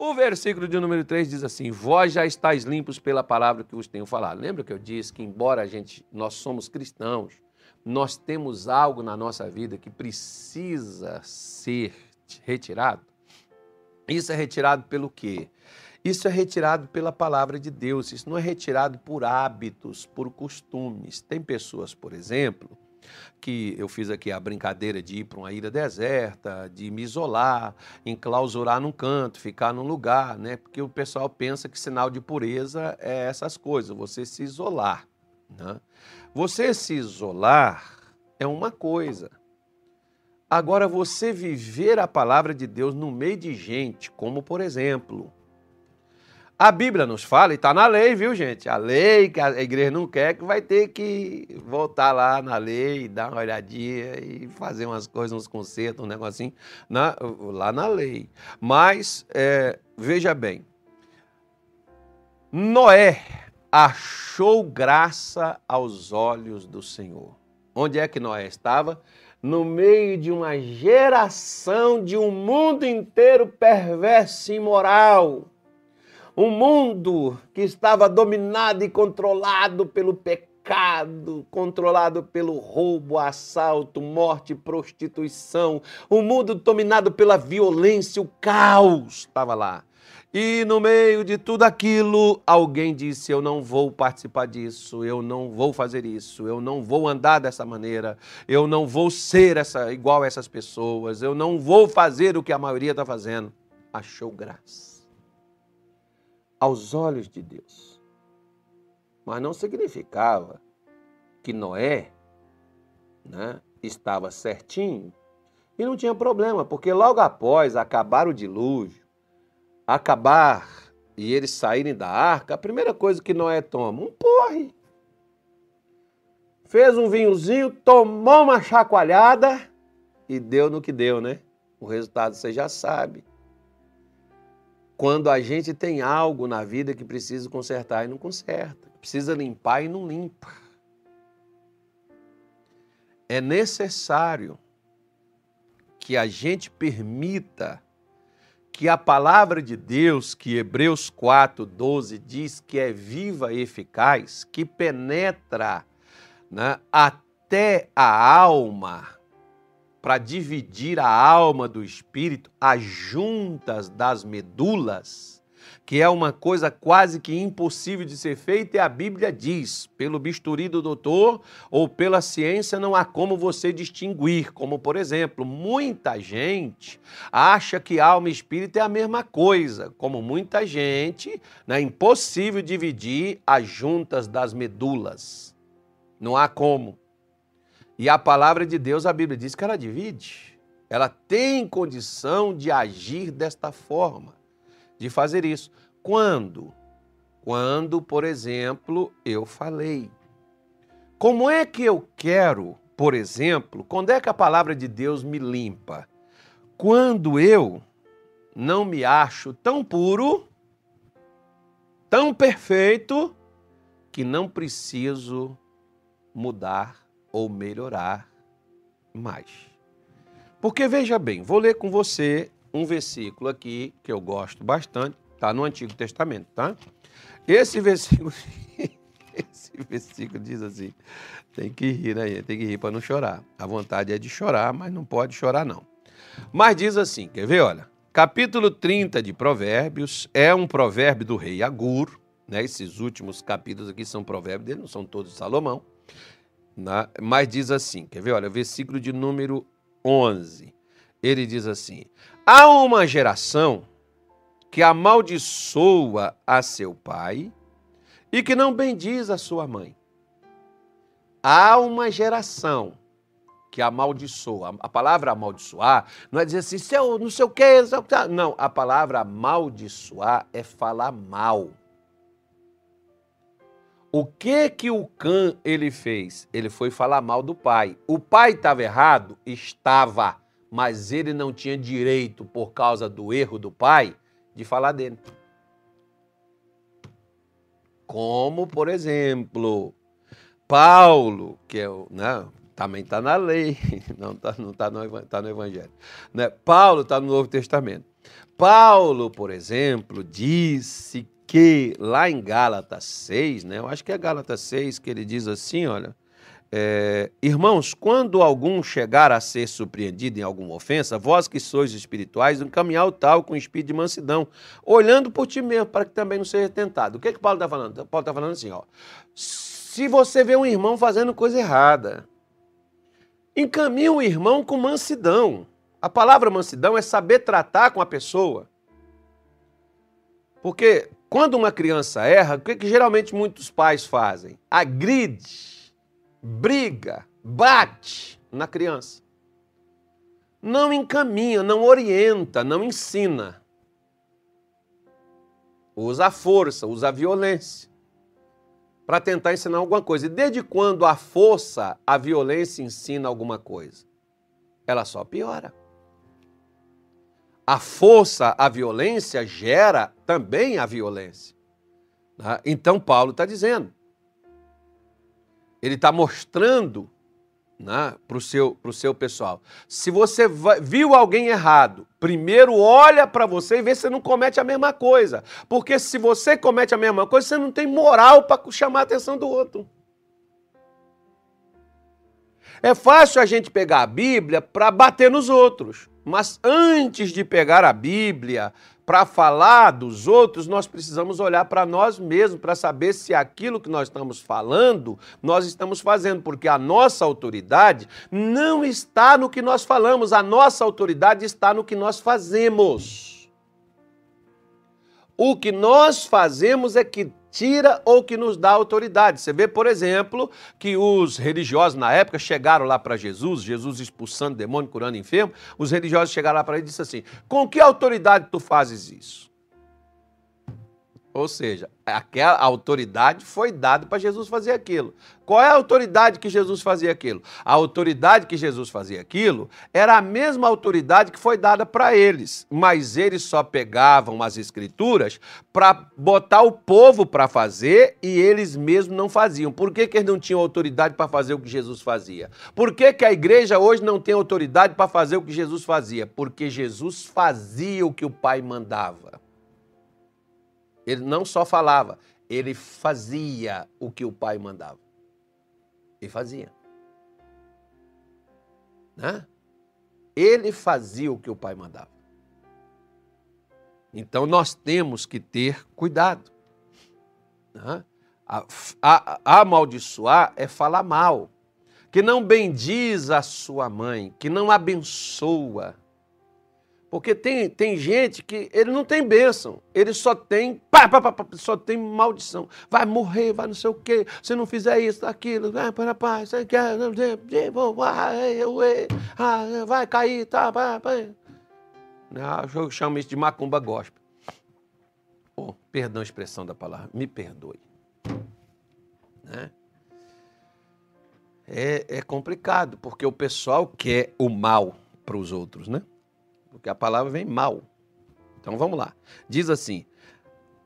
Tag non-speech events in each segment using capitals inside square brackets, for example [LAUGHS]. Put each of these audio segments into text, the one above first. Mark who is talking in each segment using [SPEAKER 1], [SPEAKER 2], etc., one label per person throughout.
[SPEAKER 1] O versículo de número 3 diz assim: Vós já estáis limpos pela palavra que vos tenho falado. Lembra que eu disse que, embora a gente, nós somos cristãos, nós temos algo na nossa vida que precisa ser retirado? Isso é retirado pelo quê? Isso é retirado pela palavra de Deus, isso não é retirado por hábitos, por costumes. Tem pessoas, por exemplo, que eu fiz aqui a brincadeira de ir para uma ilha deserta, de me isolar, enclausurar num canto, ficar num lugar, né? Porque o pessoal pensa que sinal de pureza é essas coisas, você se isolar. Né? Você se isolar é uma coisa. Agora, você viver a palavra de Deus no meio de gente, como por exemplo, a Bíblia nos fala, e está na lei, viu, gente? A lei que a igreja não quer, que vai ter que voltar lá na lei, dar uma olhadinha e fazer umas coisas, uns concertos, um negocinho, na, lá na lei. Mas, é, veja bem, Noé achou graça aos olhos do Senhor. Onde é que Noé estava? No meio de uma geração de um mundo inteiro perverso e imoral um mundo que estava dominado e controlado pelo pecado, controlado pelo roubo, assalto, morte, prostituição. Um mundo dominado pela violência, o caos estava lá. E no meio de tudo aquilo, alguém disse: Eu não vou participar disso, eu não vou fazer isso, eu não vou andar dessa maneira, eu não vou ser essa, igual a essas pessoas, eu não vou fazer o que a maioria está fazendo. Achou graça aos olhos de Deus. Mas não significava que Noé né, estava certinho e não tinha problema, porque logo após acabar o dilúvio, acabar e eles saírem da arca, a primeira coisa que Noé toma, um porre. Fez um vinhozinho, tomou uma chacoalhada e deu no que deu, né? O resultado você já sabe quando a gente tem algo na vida que precisa consertar e não conserta, precisa limpar e não limpa. É necessário que a gente permita que a palavra de Deus, que Hebreus 4, 12 diz que é viva e eficaz, que penetra né, até a alma, para dividir a alma do espírito, as juntas das medulas, que é uma coisa quase que impossível de ser feita, e a Bíblia diz: pelo bisturi do doutor ou pela ciência não há como você distinguir. Como, por exemplo, muita gente acha que alma e espírito é a mesma coisa, como muita gente, né, é impossível dividir as juntas das medulas. Não há como. E a palavra de Deus, a Bíblia diz que ela divide. Ela tem condição de agir desta forma, de fazer isso. Quando? Quando, por exemplo, eu falei. Como é que eu quero, por exemplo, quando é que a palavra de Deus me limpa? Quando eu não me acho tão puro, tão perfeito, que não preciso mudar ou melhorar mais. Porque veja bem, vou ler com você um versículo aqui que eu gosto bastante, está no Antigo Testamento, tá? Esse versículo, [LAUGHS] esse versículo diz assim: tem que rir, né? Tem que rir para não chorar. A vontade é de chorar, mas não pode chorar, não. Mas diz assim: quer ver? Olha, capítulo 30 de Provérbios é um provérbio do rei Agur, né? Esses últimos capítulos aqui são provérbios dele, não são todos de Salomão. Né? Mas diz assim, quer ver? Olha, versículo de número 11. Ele diz assim: Há uma geração que amaldiçoa a seu pai e que não bendiz a sua mãe. Há uma geração que amaldiçoa. A palavra amaldiçoar não é dizer assim, seu, não sei o quê. Não, a palavra amaldiçoar é falar mal. O que que o Cã ele fez? Ele foi falar mal do pai. O pai estava errado? Estava, mas ele não tinha direito, por causa do erro do pai, de falar dele. Como, por exemplo, Paulo, que é o. Não, né, também está na lei, [LAUGHS] não está não tá no, tá no Evangelho. Né? Paulo está no Novo Testamento. Paulo, por exemplo, disse que lá em Gálatas 6, né? Eu acho que é Gálatas 6 que ele diz assim, olha, é, irmãos, quando algum chegar a ser surpreendido em alguma ofensa, vós que sois espirituais, encaminhar o tal com espírito de mansidão, olhando por ti mesmo, para que também não seja tentado. O que, que Paulo está falando? Paulo está falando assim, ó. Se você vê um irmão fazendo coisa errada, encaminhe o irmão com mansidão. A palavra mansidão é saber tratar com a pessoa. Porque quando uma criança erra, o que, que geralmente muitos pais fazem? Agride briga, bate na criança. Não encaminha, não orienta, não ensina. Usa a força, usa a violência para tentar ensinar alguma coisa. E desde quando a força, a violência ensina alguma coisa? Ela só piora. A força, a violência gera também a violência. Né? Então Paulo está dizendo: ele está mostrando né, para o seu, seu pessoal. Se você viu alguém errado, primeiro olha para você e vê se você não comete a mesma coisa. Porque se você comete a mesma coisa, você não tem moral para chamar a atenção do outro. É fácil a gente pegar a Bíblia para bater nos outros. Mas antes de pegar a Bíblia para falar dos outros, nós precisamos olhar para nós mesmos para saber se aquilo que nós estamos falando, nós estamos fazendo, porque a nossa autoridade não está no que nós falamos, a nossa autoridade está no que nós fazemos. O que nós fazemos é que tira ou que nos dá autoridade. Você vê, por exemplo, que os religiosos na época chegaram lá para Jesus, Jesus expulsando demônio, curando enfermo, os religiosos chegaram lá para ele e disseram assim: "Com que autoridade tu fazes isso?" Ou seja, aquela autoridade foi dada para Jesus fazer aquilo. Qual é a autoridade que Jesus fazia aquilo? A autoridade que Jesus fazia aquilo era a mesma autoridade que foi dada para eles, mas eles só pegavam as escrituras para botar o povo para fazer e eles mesmos não faziam. Por que, que eles não tinham autoridade para fazer o que Jesus fazia? Por que, que a igreja hoje não tem autoridade para fazer o que Jesus fazia? Porque Jesus fazia o que o Pai mandava. Ele não só falava, ele fazia o que o pai mandava. E fazia. Né? Ele fazia o que o pai mandava. Então nós temos que ter cuidado. Né? A, a, a amaldiçoar é falar mal. Que não bendiz a sua mãe, que não abençoa porque tem, tem gente que ele não tem bênção, ele só tem, pá, pá, pá, só tem maldição. Vai morrer, vai não sei o quê, se não fizer isso, aquilo, vai para paz, vai cair, tá, pá, pá. Eu chamo isso de macumba gospel. Oh, perdão a expressão da palavra, me perdoe. Né? É, é complicado, porque o pessoal quer o mal para os outros, né? Porque a palavra vem mal. Então vamos lá. Diz assim,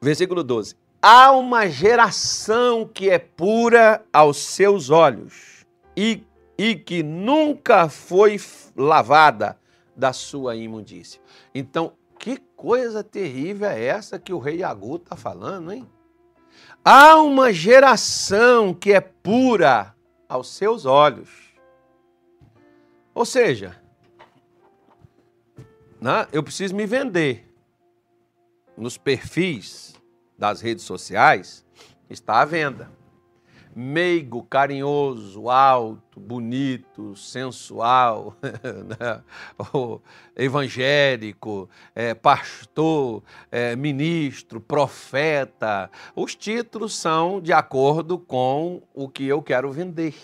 [SPEAKER 1] versículo 12: Há uma geração que é pura aos seus olhos e, e que nunca foi lavada da sua imundícia. Então, que coisa terrível é essa que o rei Agu está falando, hein? Há uma geração que é pura aos seus olhos. Ou seja, né, eu preciso me vender. Nos perfis das redes sociais está à venda. Meigo, carinhoso, alto, bonito, sensual, [LAUGHS] né? evangélico, é, pastor, é, ministro, profeta. Os títulos são de acordo com o que eu quero vender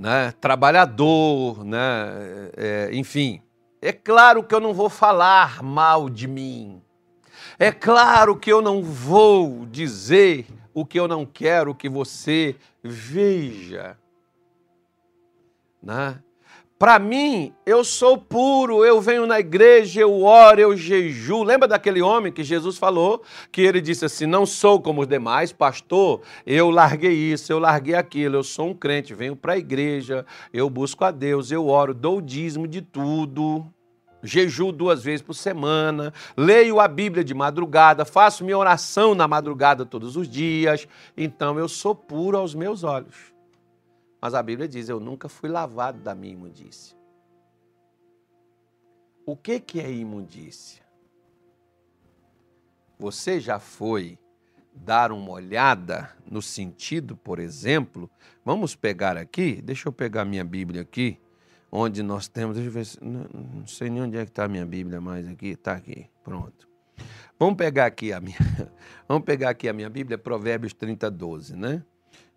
[SPEAKER 1] né, trabalhador, né, é, enfim. É claro que eu não vou falar mal de mim. É claro que eu não vou dizer o que eu não quero que você veja. Né? Para mim, eu sou puro, eu venho na igreja, eu oro, eu jejuo. Lembra daquele homem que Jesus falou? Que ele disse assim: Não sou como os demais, pastor, eu larguei isso, eu larguei aquilo, eu sou um crente, venho para a igreja, eu busco a Deus, eu oro, dou o dízimo de tudo. jejuo duas vezes por semana, leio a Bíblia de madrugada, faço minha oração na madrugada todos os dias, então eu sou puro aos meus olhos. Mas a Bíblia diz: eu nunca fui lavado da minha imundícia. O que, que é imundícia? Você já foi dar uma olhada no sentido, por exemplo, vamos pegar aqui, deixa eu pegar minha Bíblia aqui, onde nós temos, deixa eu ver, não, não sei nem onde é que está a minha Bíblia mais aqui, está aqui, pronto. Vamos pegar aqui a minha, [LAUGHS] vamos pegar aqui a minha Bíblia, Provérbios 30, 12, né?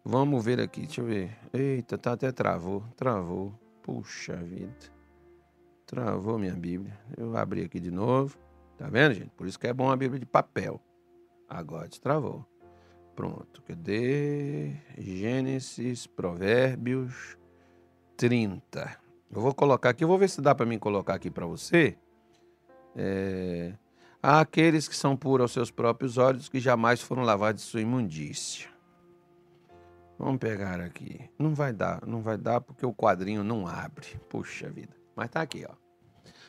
[SPEAKER 1] Vamos ver aqui, deixa eu ver. Eita, tá até travou, travou. Puxa vida. Travou minha Bíblia. Eu abri aqui de novo. Tá vendo, gente? Por isso que é bom a Bíblia de papel. Agora destravou. Pronto. Cadê? Gênesis, Provérbios 30. Eu vou colocar aqui, eu vou ver se dá para mim colocar aqui para você. É, há aqueles que são puros aos seus próprios olhos, que jamais foram lavados de sua imundícia. Vamos pegar aqui. Não vai dar, não vai dar porque o quadrinho não abre. Puxa vida. Mas tá aqui, ó.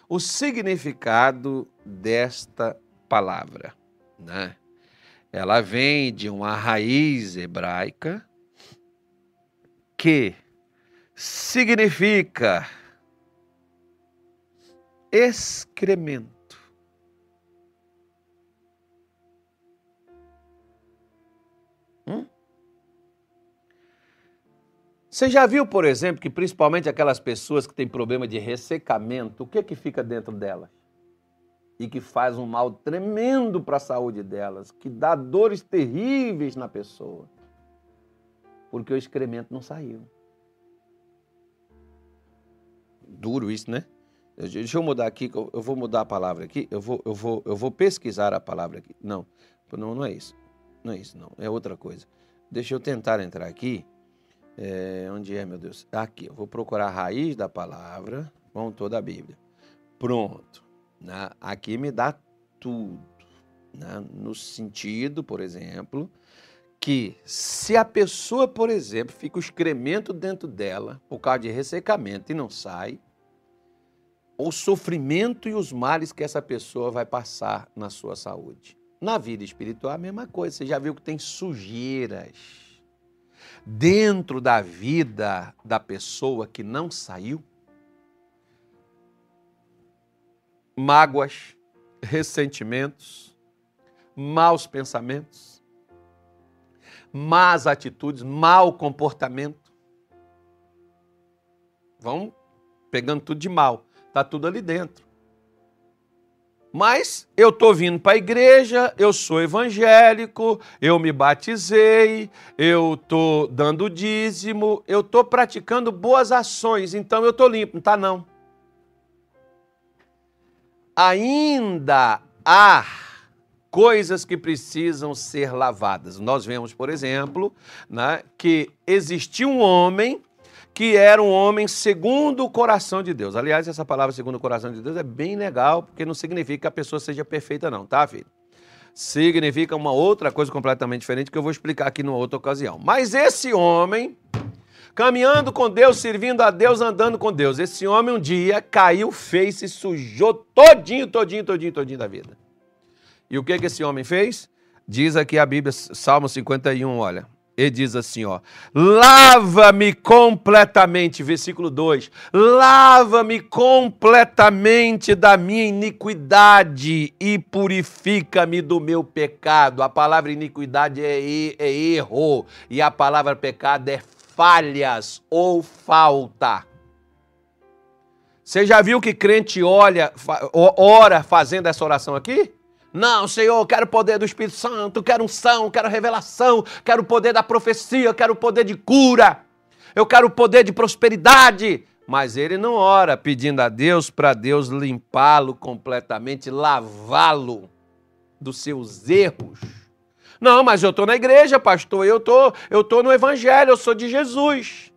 [SPEAKER 1] O significado desta palavra, né? Ela vem de uma raiz hebraica que significa excremento. Você já viu, por exemplo, que principalmente aquelas pessoas que têm problema de ressecamento, o que que fica dentro delas? E que faz um mal tremendo para a saúde delas, que dá dores terríveis na pessoa. Porque o excremento não saiu. Duro isso, né? Deixa eu mudar aqui, eu vou mudar a palavra aqui, eu vou, eu vou, eu vou pesquisar a palavra aqui. Não, não, não é isso. Não é isso, não. É outra coisa. Deixa eu tentar entrar aqui. É, onde é, meu Deus? Aqui, eu vou procurar a raiz da palavra, vamos toda a Bíblia. Pronto. Né? Aqui me dá tudo. Né? No sentido, por exemplo, que se a pessoa, por exemplo, fica o excremento dentro dela por causa de ressecamento e não sai, o sofrimento e os males que essa pessoa vai passar na sua saúde. Na vida espiritual a mesma coisa. Você já viu que tem sujeiras dentro da vida da pessoa que não saiu? Mágoas, ressentimentos, maus pensamentos más atitudes, mau comportamento. Vão pegando tudo de mal. Está tudo ali dentro. Mas eu estou vindo para a igreja, eu sou evangélico, eu me batizei, eu estou dando dízimo, eu estou praticando boas ações, então eu estou limpo. Não está, não. Ainda há coisas que precisam ser lavadas. Nós vemos, por exemplo, né, que existia um homem que era um homem segundo o coração de Deus. Aliás, essa palavra segundo o coração de Deus é bem legal, porque não significa que a pessoa seja perfeita, não, tá, filho? Significa uma outra coisa completamente diferente que eu vou explicar aqui numa outra ocasião. Mas esse homem, caminhando com Deus, servindo a Deus, andando com Deus, esse homem um dia caiu, fez, se sujou todinho, todinho, todinho, todinho da vida. E o que, que esse homem fez? Diz aqui a Bíblia, Salmo 51, olha. Ele diz assim, ó: Lava-me completamente, versículo 2. Lava-me completamente da minha iniquidade e purifica-me do meu pecado. A palavra iniquidade é, é erro e a palavra pecado é falhas ou falta. Você já viu que crente olha, ora fazendo essa oração aqui? Não, Senhor, quero o poder do Espírito Santo, quero unção, quero revelação, quero o poder da profecia, quero o poder de cura, eu quero o poder de prosperidade. Mas ele não ora pedindo a Deus para Deus limpá-lo completamente, lavá-lo dos seus erros. Não, mas eu estou na igreja, pastor, eu tô, eu tô no evangelho, eu sou de Jesus.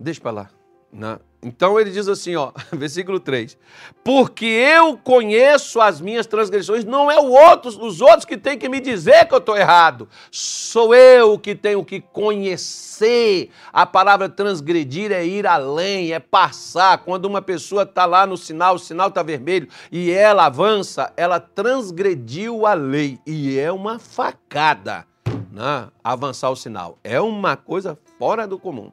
[SPEAKER 1] Deixa para lá. Não. Então ele diz assim, ó, [LAUGHS] versículo 3: Porque eu conheço as minhas transgressões, não é o outros, os outros que têm que me dizer que eu estou errado. Sou eu que tenho que conhecer. A palavra transgredir é ir além, é passar. Quando uma pessoa está lá no sinal, o sinal está vermelho e ela avança, ela transgrediu a lei. E é uma facada, né? Avançar o sinal. É uma coisa fora do comum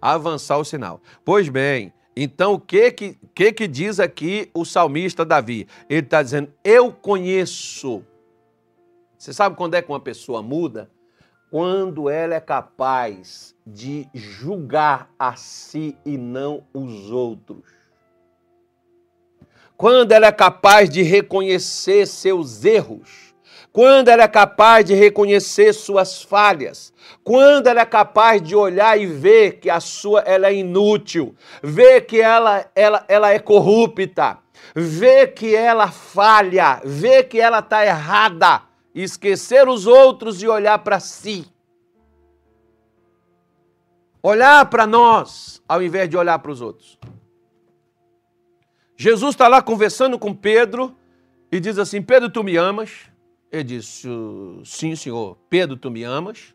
[SPEAKER 1] avançar o sinal. Pois bem, então o que que, que, que diz aqui o salmista Davi? Ele está dizendo: Eu conheço. Você sabe quando é que uma pessoa muda? Quando ela é capaz de julgar a si e não os outros. Quando ela é capaz de reconhecer seus erros quando ela é capaz de reconhecer suas falhas, quando ela é capaz de olhar e ver que a sua ela é inútil, ver que ela, ela, ela é corrupta, ver que ela falha, ver que ela está errada, esquecer os outros e olhar para si. Olhar para nós ao invés de olhar para os outros. Jesus está lá conversando com Pedro e diz assim: Pedro, tu me amas? Ele disse: Sim, senhor. Pedro, tu me amas?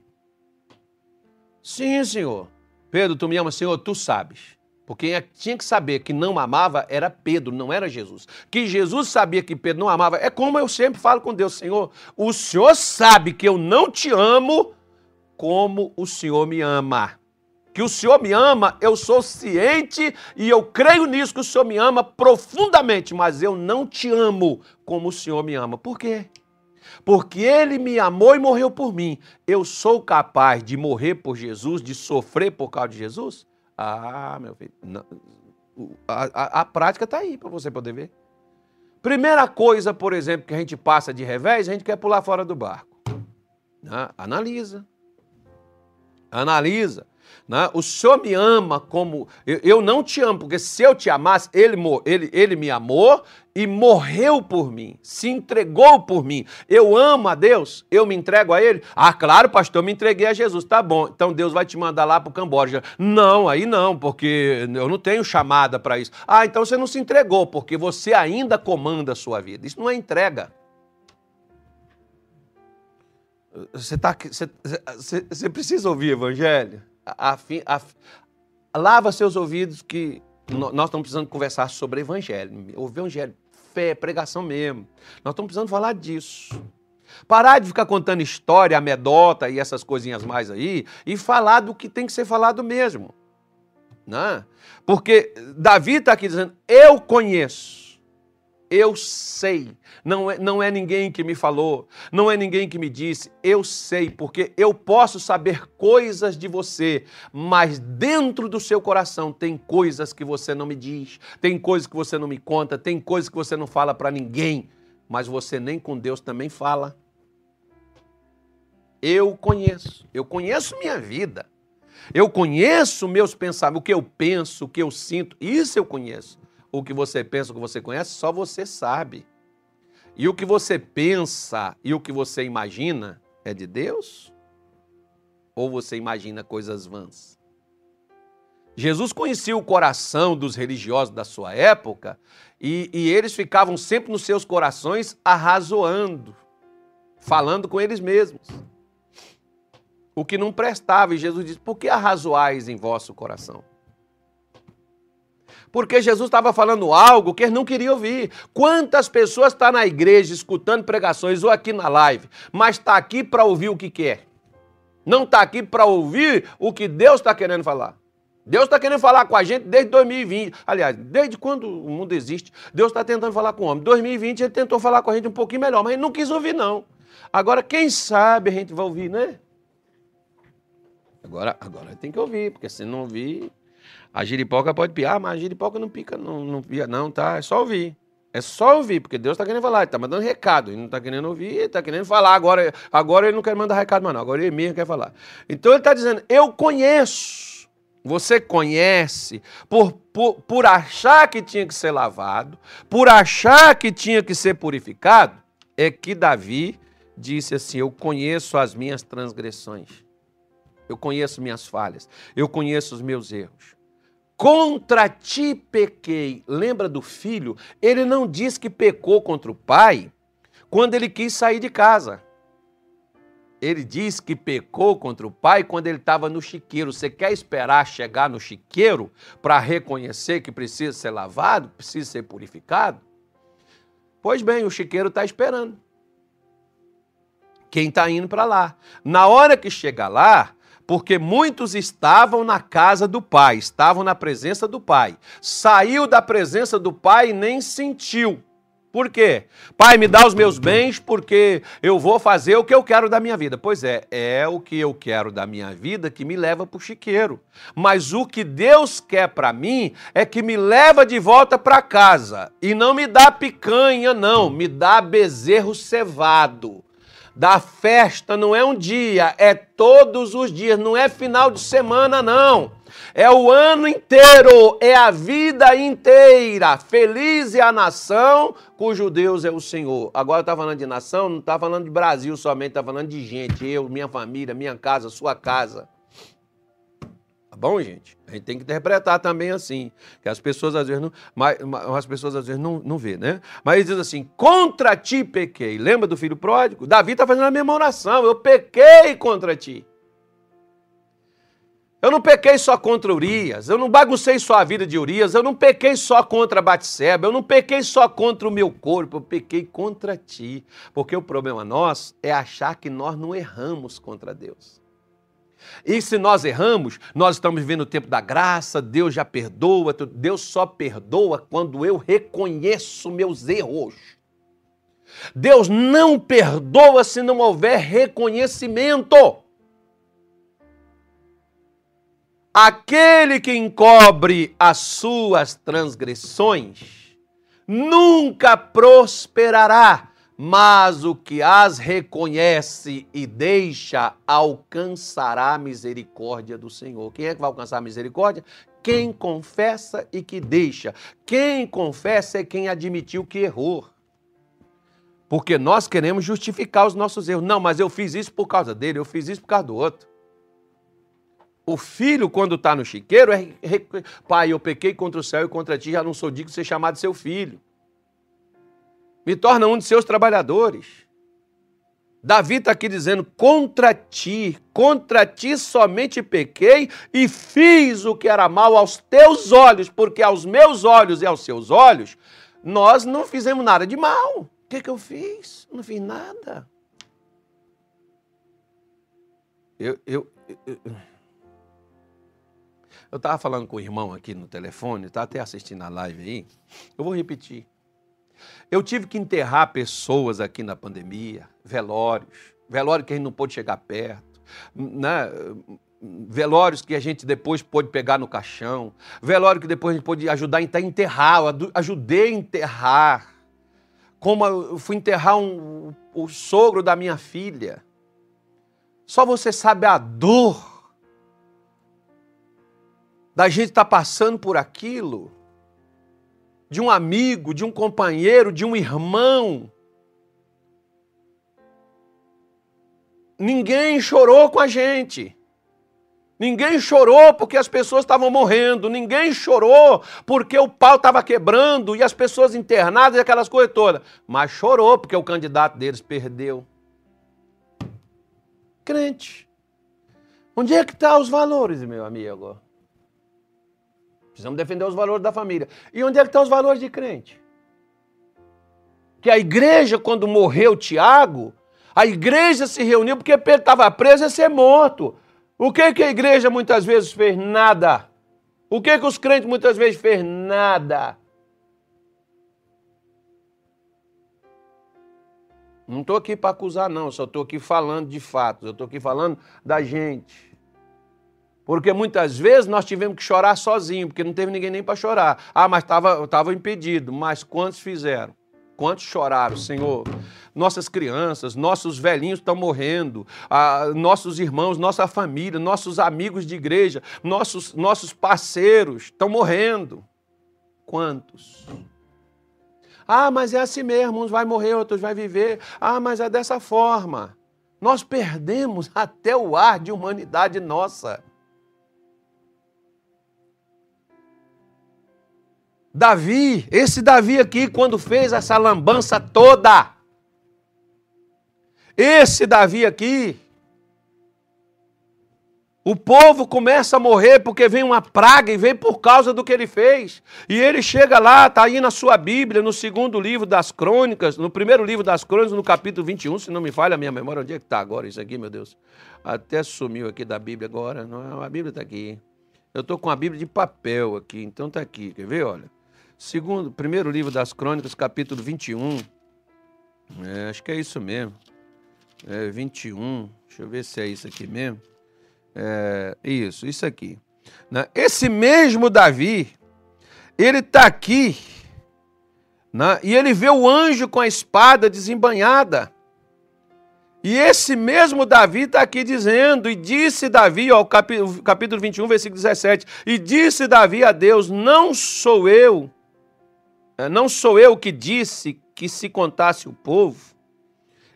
[SPEAKER 1] Sim, senhor. Pedro, tu me amas, senhor, tu sabes. Porque quem tinha que saber que não amava era Pedro, não era Jesus. Que Jesus sabia que Pedro não amava. É como eu sempre falo com Deus, Senhor, o Senhor sabe que eu não te amo como o Senhor me ama. Que o Senhor me ama, eu sou ciente e eu creio nisso que o Senhor me ama profundamente, mas eu não te amo como o Senhor me ama. Por quê? Porque ele me amou e morreu por mim. Eu sou capaz de morrer por Jesus, de sofrer por causa de Jesus? Ah, meu filho, não, a, a, a prática está aí para você poder ver. Primeira coisa, por exemplo, que a gente passa de revés, a gente quer pular fora do barco. Né? Analisa. Analisa. Né? O Senhor me ama como. Eu, eu, não te amo, porque se eu te amasse, ele, ele, ele me amou e morreu por mim, se entregou por mim. Eu amo a Deus, eu me entrego a Ele. Ah, claro, pastor, eu me entreguei a Jesus. Tá bom, então Deus vai te mandar lá para o Camboja. Não, aí não, porque eu não tenho chamada para isso. Ah, então você não se entregou, porque você ainda comanda a sua vida. Isso não é entrega. Você, tá, você, você, você precisa ouvir evangelho? Lava seus ouvidos que nós estamos precisando conversar sobre evangelho. O evangelho, fé, pregação mesmo. Nós estamos precisando falar disso. Parar de ficar contando história, amedota e essas coisinhas mais aí e falar do que tem que ser falado mesmo. Né? Porque Davi está aqui dizendo: Eu conheço eu sei. Não é, não é ninguém que me falou, não é ninguém que me disse. Eu sei, porque eu posso saber coisas de você, mas dentro do seu coração tem coisas que você não me diz, tem coisas que você não me conta, tem coisas que você não fala para ninguém, mas você nem com Deus também fala. Eu conheço, eu conheço minha vida. Eu conheço meus pensamentos, o que eu penso, o que eu sinto, isso eu conheço o que você pensa, o que você conhece, só você sabe. E o que você pensa e o que você imagina é de Deus? Ou você imagina coisas vãs? Jesus conhecia o coração dos religiosos da sua época e, e eles ficavam sempre nos seus corações arrazoando, falando com eles mesmos. O que não prestava. E Jesus diz: Por que arrazoais em vosso coração? Porque Jesus estava falando algo que eles não queriam ouvir. Quantas pessoas estão tá na igreja escutando pregações ou aqui na live, mas está aqui para ouvir o que quer? Não está aqui para ouvir o que Deus está querendo falar. Deus está querendo falar com a gente desde 2020. Aliás, desde quando o mundo existe, Deus está tentando falar com o homem. 2020 ele tentou falar com a gente um pouquinho melhor, mas ele não quis ouvir, não. Agora, quem sabe a gente vai ouvir, né? Agora, agora tem que ouvir, porque se não ouvir, a giripoca pode piar, mas a giripoca não pica, não, não pia, não, tá? É só ouvir. É só ouvir, porque Deus está querendo falar, ele está mandando recado. Ele não está querendo ouvir, ele está querendo falar. Agora, agora ele não quer mandar recado mais, não. Agora ele mesmo quer falar. Então ele está dizendo: Eu conheço. Você conhece por, por, por achar que tinha que ser lavado, por achar que tinha que ser purificado, é que Davi disse assim: Eu conheço as minhas transgressões, eu conheço minhas falhas, eu conheço os meus erros. Contra ti pequei. Lembra do filho? Ele não diz que pecou contra o pai quando ele quis sair de casa. Ele diz que pecou contra o pai quando ele estava no chiqueiro. Você quer esperar chegar no chiqueiro para reconhecer que precisa ser lavado, precisa ser purificado? Pois bem, o chiqueiro está esperando. Quem está indo para lá. Na hora que chega lá, porque muitos estavam na casa do pai, estavam na presença do pai. Saiu da presença do pai e nem sentiu. Por quê? Pai, me dá os meus bens porque eu vou fazer o que eu quero da minha vida. Pois é, é o que eu quero da minha vida que me leva para o chiqueiro. Mas o que Deus quer para mim é que me leva de volta para casa. E não me dá picanha, não, me dá bezerro cevado. Da festa não é um dia, é todos os dias, não é final de semana, não. É o ano inteiro, é a vida inteira. Feliz é a nação cujo Deus é o Senhor. Agora está falando de nação, não está falando de Brasil somente, está falando de gente. Eu, minha família, minha casa, sua casa. Bom, gente? A gente tem que interpretar também assim, que as pessoas às vezes não, mas, as pessoas às vezes não, não vê, né? Mas diz assim: "Contra ti pequei". Lembra do filho pródigo? Davi está fazendo a mesma oração. Eu pequei contra ti. Eu não pequei só contra Urias, eu não baguncei só a vida de Urias, eu não pequei só contra Batseba, eu não pequei só contra o meu corpo, eu pequei contra ti. Porque o problema nosso é achar que nós não erramos contra Deus. E se nós erramos, nós estamos vivendo o tempo da graça, Deus já perdoa, Deus só perdoa quando eu reconheço meus erros. Deus não perdoa se não houver reconhecimento. Aquele que encobre as suas transgressões nunca prosperará, mas o que as reconhece e deixa alcançará a misericórdia do Senhor. Quem é que vai alcançar a misericórdia? Quem confessa e que deixa. Quem confessa é quem admitiu que errou. Porque nós queremos justificar os nossos erros. Não, mas eu fiz isso por causa dele, eu fiz isso por causa do outro. O filho, quando está no chiqueiro, é. Pai, eu pequei contra o céu e contra ti, já não sou digno de ser chamado seu filho. Me torna um de seus trabalhadores. Davi está aqui dizendo: contra ti, contra ti somente pequei e fiz o que era mal aos teus olhos, porque aos meus olhos e aos seus olhos nós não fizemos nada de mal. O que, que eu fiz? Não fiz nada. eu, eu, eu estava falando com o irmão aqui no telefone, está até assistindo a live aí. Eu vou repetir. Eu tive que enterrar pessoas aqui na pandemia, velórios, velório que a gente não pôde chegar perto, né? velórios que a gente depois pôde pegar no caixão, velório que depois a gente pôde ajudar a enterrar, eu ajudei a enterrar. Como eu fui enterrar um, o sogro da minha filha. Só você sabe a dor da gente estar tá passando por aquilo, de um amigo, de um companheiro, de um irmão. Ninguém chorou com a gente. Ninguém chorou porque as pessoas estavam morrendo. Ninguém chorou porque o pau estava quebrando e as pessoas internadas e aquelas coisas todas. Mas chorou porque o candidato deles perdeu. Crente. Onde é que estão tá os valores, meu amigo? Precisamos defender os valores da família. E onde é que estão os valores de crente? Que a igreja, quando morreu Tiago, a igreja se reuniu porque Pedro estava preso e ser morto. O que, que a igreja muitas vezes fez? Nada. O que, que os crentes muitas vezes fez? Nada. Não estou aqui para acusar, não. Só estou aqui falando de fatos. Eu estou aqui falando da gente. Porque muitas vezes nós tivemos que chorar sozinho, porque não teve ninguém nem para chorar. Ah, mas estava tava impedido. Mas quantos fizeram? Quantos choraram, Senhor? Nossas crianças, nossos velhinhos estão morrendo, ah, nossos irmãos, nossa família, nossos amigos de igreja, nossos, nossos parceiros estão morrendo. Quantos? Ah, mas é assim mesmo, uns vai morrer, outros vai viver. Ah, mas é dessa forma. Nós perdemos [LAUGHS] até o ar de humanidade nossa. Davi, esse Davi aqui, quando fez essa lambança toda, esse Davi aqui, o povo começa a morrer porque vem uma praga e vem por causa do que ele fez. E ele chega lá, está aí na sua Bíblia, no segundo livro das crônicas, no primeiro livro das crônicas, no capítulo 21, se não me falha a minha memória, onde é que está agora isso aqui, meu Deus? Até sumiu aqui da Bíblia agora, não, a Bíblia está aqui. Eu estou com a Bíblia de papel aqui, então está aqui, quer ver? Olha. Segundo, primeiro livro das crônicas, capítulo 21. É, acho que é isso mesmo. É, 21. Deixa eu ver se é isso aqui mesmo. É, isso, isso aqui. Né? Esse mesmo Davi, ele está aqui, né? e ele vê o anjo com a espada desembanhada. E esse mesmo Davi está aqui dizendo, e disse Davi, ó, capítulo, capítulo 21, versículo 17, e disse Davi a Deus: Não sou eu, não sou eu que disse que se contasse o povo,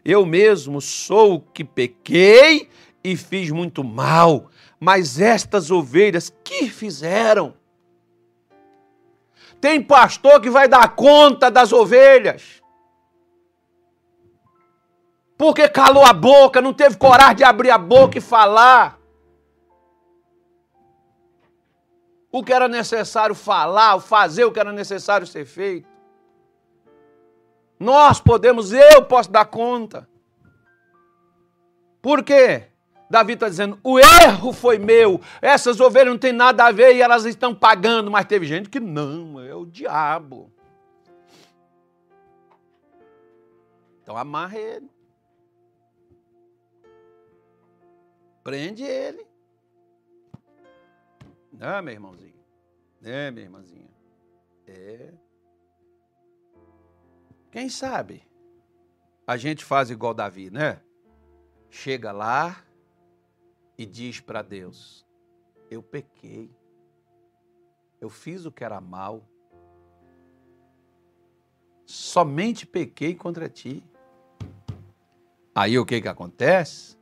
[SPEAKER 1] eu mesmo sou o que pequei e fiz muito mal, mas estas ovelhas que fizeram? Tem pastor que vai dar conta das ovelhas. Porque calou a boca, não teve coragem de abrir a boca e falar. O que era necessário falar, fazer o que era necessário ser feito. Nós podemos, eu posso dar conta. Por quê? Davi está dizendo: o erro foi meu, essas ovelhas não têm nada a ver e elas estão pagando, mas teve gente que não, é o diabo. Então amarra ele. Prende ele. Não, meu irmãozinho. É, minha irmãzinha. É. Quem sabe a gente faz igual Davi, né? Chega lá, e diz para Deus: Eu pequei, eu fiz o que era mal, somente pequei contra ti. Aí o que, que acontece?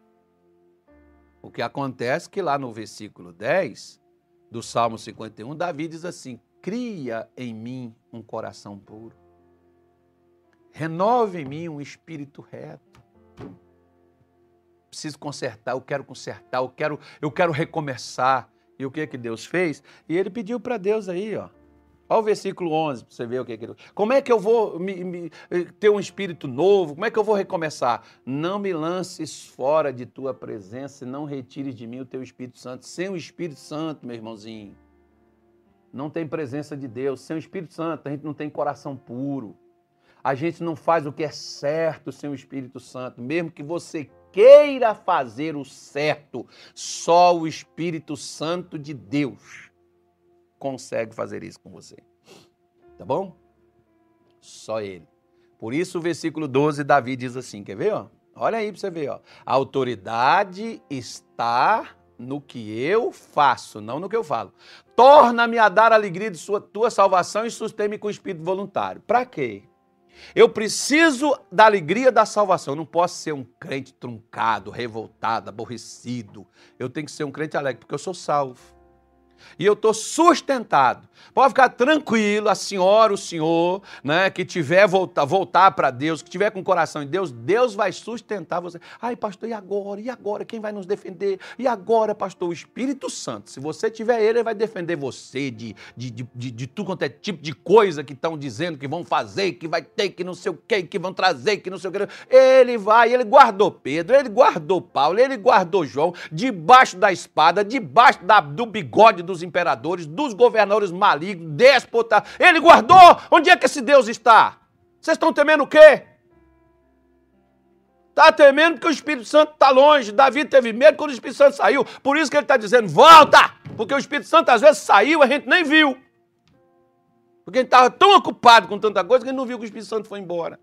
[SPEAKER 1] O que acontece é que lá no versículo 10 do Salmo 51, Davi diz assim: Cria em mim um coração puro, renove em mim um espírito reto preciso consertar, eu quero consertar, eu quero, eu quero recomeçar. E o que que Deus fez? E ele pediu para Deus aí, ó. Olha o versículo 11, para você ver o que ele... Como é que eu vou me, me, ter um espírito novo? Como é que eu vou recomeçar? Não me lances fora de tua presença e não retires de mim o teu Espírito Santo. Sem o Espírito Santo, meu irmãozinho, não tem presença de Deus. Sem o Espírito Santo, a gente não tem coração puro. A gente não faz o que é certo sem o Espírito Santo. Mesmo que você queira fazer o certo, só o Espírito Santo de Deus consegue fazer isso com você. Tá bom? Só ele. Por isso o versículo 12, Davi diz assim, quer ver? Ó? Olha aí para você ver. Ó. A autoridade está no que eu faço, não no que eu falo. Torna-me a dar alegria de sua tua salvação e sustém-me com o espírito voluntário. Para quê? Eu preciso da alegria da salvação. Eu não posso ser um crente truncado, revoltado, aborrecido. Eu tenho que ser um crente alegre, porque eu sou salvo e eu estou sustentado. Pode ficar tranquilo, a senhora, o senhor, né, que tiver voltar, voltar para Deus, que tiver com o coração em Deus, Deus vai sustentar você. Ai, pastor, e agora? E agora? Quem vai nos defender? E agora, pastor? O Espírito Santo. Se você tiver ele, ele vai defender você de, de, de, de, de tudo quanto é tipo de coisa que estão dizendo que vão fazer, que vai ter, que não sei o que, que vão trazer, que não sei o que. Ele vai, ele guardou Pedro, ele guardou Paulo, ele guardou João, debaixo da espada, debaixo da, do bigode dos imperadores, dos governadores malignos, déspotas. Ele guardou. Onde é que esse Deus está? Vocês estão temendo o quê? Está temendo porque o Espírito Santo está longe. Davi teve medo quando o Espírito Santo saiu. Por isso que ele está dizendo: volta! Porque o Espírito Santo às vezes saiu e a gente nem viu. Porque ele estava tão ocupado com tanta coisa que ele não viu que o Espírito Santo foi embora.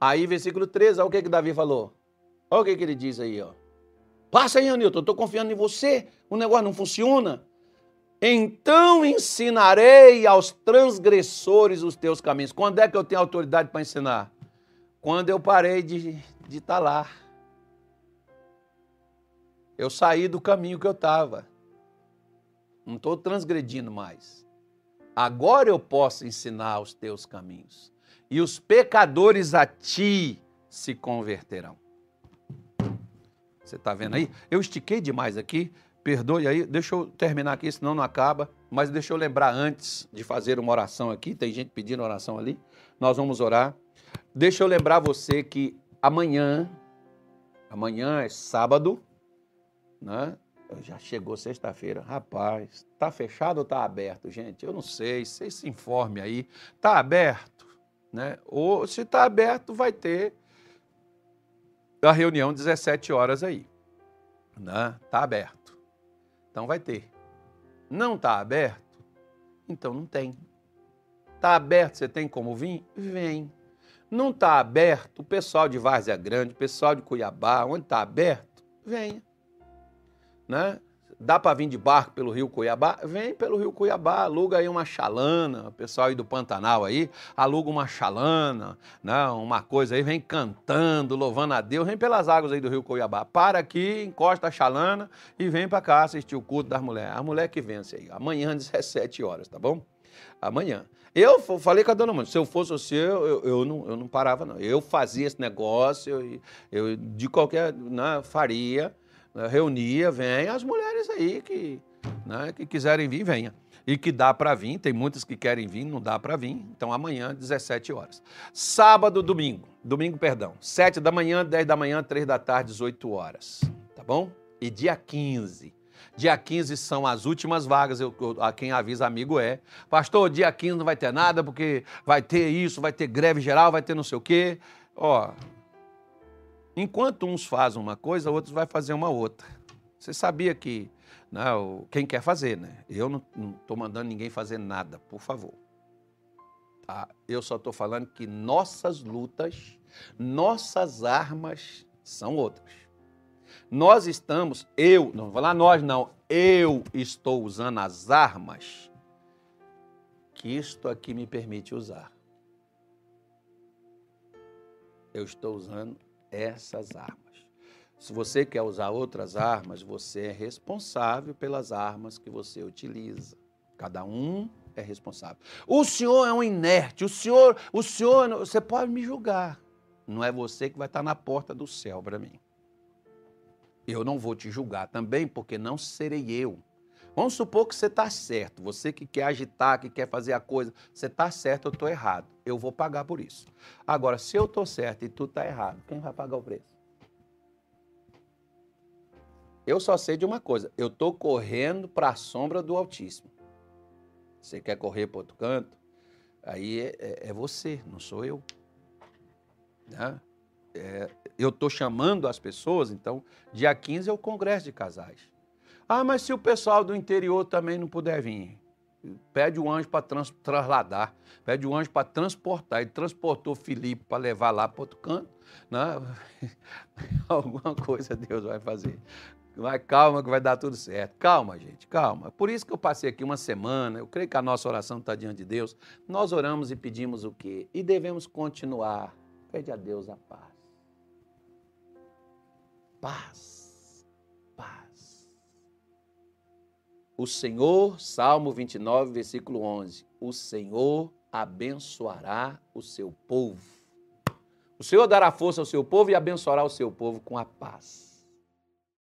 [SPEAKER 1] Aí, versículo 13, olha o que, que Davi falou. Olha o que, que ele diz aí, ó. Passa aí, Anilton, estou confiando em você. O negócio não funciona. Então ensinarei aos transgressores os teus caminhos. Quando é que eu tenho autoridade para ensinar? Quando eu parei de estar tá lá. Eu saí do caminho que eu estava. não estou transgredindo mais. Agora eu posso ensinar os teus caminhos. E os pecadores a ti se converterão. Você está vendo aí? Eu estiquei demais aqui, perdoe aí, deixa eu terminar aqui, senão não acaba. Mas deixa eu lembrar antes de fazer uma oração aqui, tem gente pedindo oração ali, nós vamos orar. Deixa eu lembrar você que amanhã, amanhã é sábado, né? Já chegou sexta-feira. Rapaz, tá fechado ou tá aberto, gente? Eu não sei, vocês se informe aí. Tá aberto, né? Ou se tá aberto, vai ter a reunião 17 horas aí. Né? Tá aberto. Então vai ter. Não tá aberto? Então não tem. Tá aberto, você tem como vir? Vem. Não tá aberto, o pessoal de Várzea Grande, o pessoal de Cuiabá, onde tá aberto, venha né? Dá para vir de barco pelo Rio Cuiabá? Vem pelo Rio Cuiabá, aluga aí uma chalana, o pessoal aí do Pantanal aí, aluga uma chalana, né? uma coisa aí, vem cantando, louvando a Deus, vem pelas águas aí do Rio Cuiabá. Para aqui, encosta a chalana e vem para cá assistir o culto das mulheres. A mulher que vence aí, amanhã, 17 [LAUGHS] horas, tá bom? Amanhã. Eu falei com a dona Mônica, se eu fosse você, eu, eu, eu, não, eu não parava, não. Eu fazia esse negócio, eu, eu de qualquer, né, faria, né, reunia, vem as mulheres aí que, né, que quiserem vir, venha. E que dá para vir, tem muitas que querem vir, não dá para vir. Então amanhã, 17 horas. Sábado, domingo, domingo, perdão, 7 da manhã, 10 da manhã, 3 da tarde, 18 horas. Tá bom? E dia 15. Dia 15 são as últimas vagas, eu, a quem avisa amigo é. Pastor, dia 15 não vai ter nada, porque vai ter isso, vai ter greve geral, vai ter não sei o quê. Ó, Enquanto uns fazem uma coisa, outros vai fazer uma outra. Você sabia que não, né, quem quer fazer, né? Eu não estou mandando ninguém fazer nada, por favor. Tá? Eu só estou falando que nossas lutas, nossas armas são outras. Nós estamos, eu, não vou falar nós não, eu estou usando as armas que isto aqui me permite usar. Eu estou usando essas armas. Se você quer usar outras armas, você é responsável pelas armas que você utiliza. Cada um é responsável. O senhor é um inerte, o senhor, o senhor, você pode me julgar. Não é você que vai estar na porta do céu para mim. Eu não vou te julgar também, porque não serei eu. Vamos supor que você está certo, você que quer agitar, que quer fazer a coisa, você está certo, eu estou errado. Eu vou pagar por isso. Agora, se eu estou certo e tu está errado, quem vai pagar o preço? Eu só sei de uma coisa, eu estou correndo para a sombra do Altíssimo. Você quer correr para outro canto? Aí é, é, é, você, não sou eu. Né? É, eu estou chamando as pessoas, então, dia 15 é o congresso de casais. Ah, mas se o pessoal do interior também não puder vir, pede o anjo para trans, trasladar, pede o anjo para transportar. Ele transportou Filipe para levar lá para outro canto. Né? [LAUGHS] Alguma coisa Deus vai fazer. Mas calma que vai dar tudo certo. Calma, gente, calma. Por isso que eu passei aqui uma semana. Eu creio que a nossa oração está diante de Deus. Nós oramos e pedimos o quê? E devemos continuar. Pede a Deus a paz. Paz O Senhor, Salmo 29, versículo 11: O Senhor abençoará o seu povo. O Senhor dará força ao seu povo e abençoará o seu povo com a paz.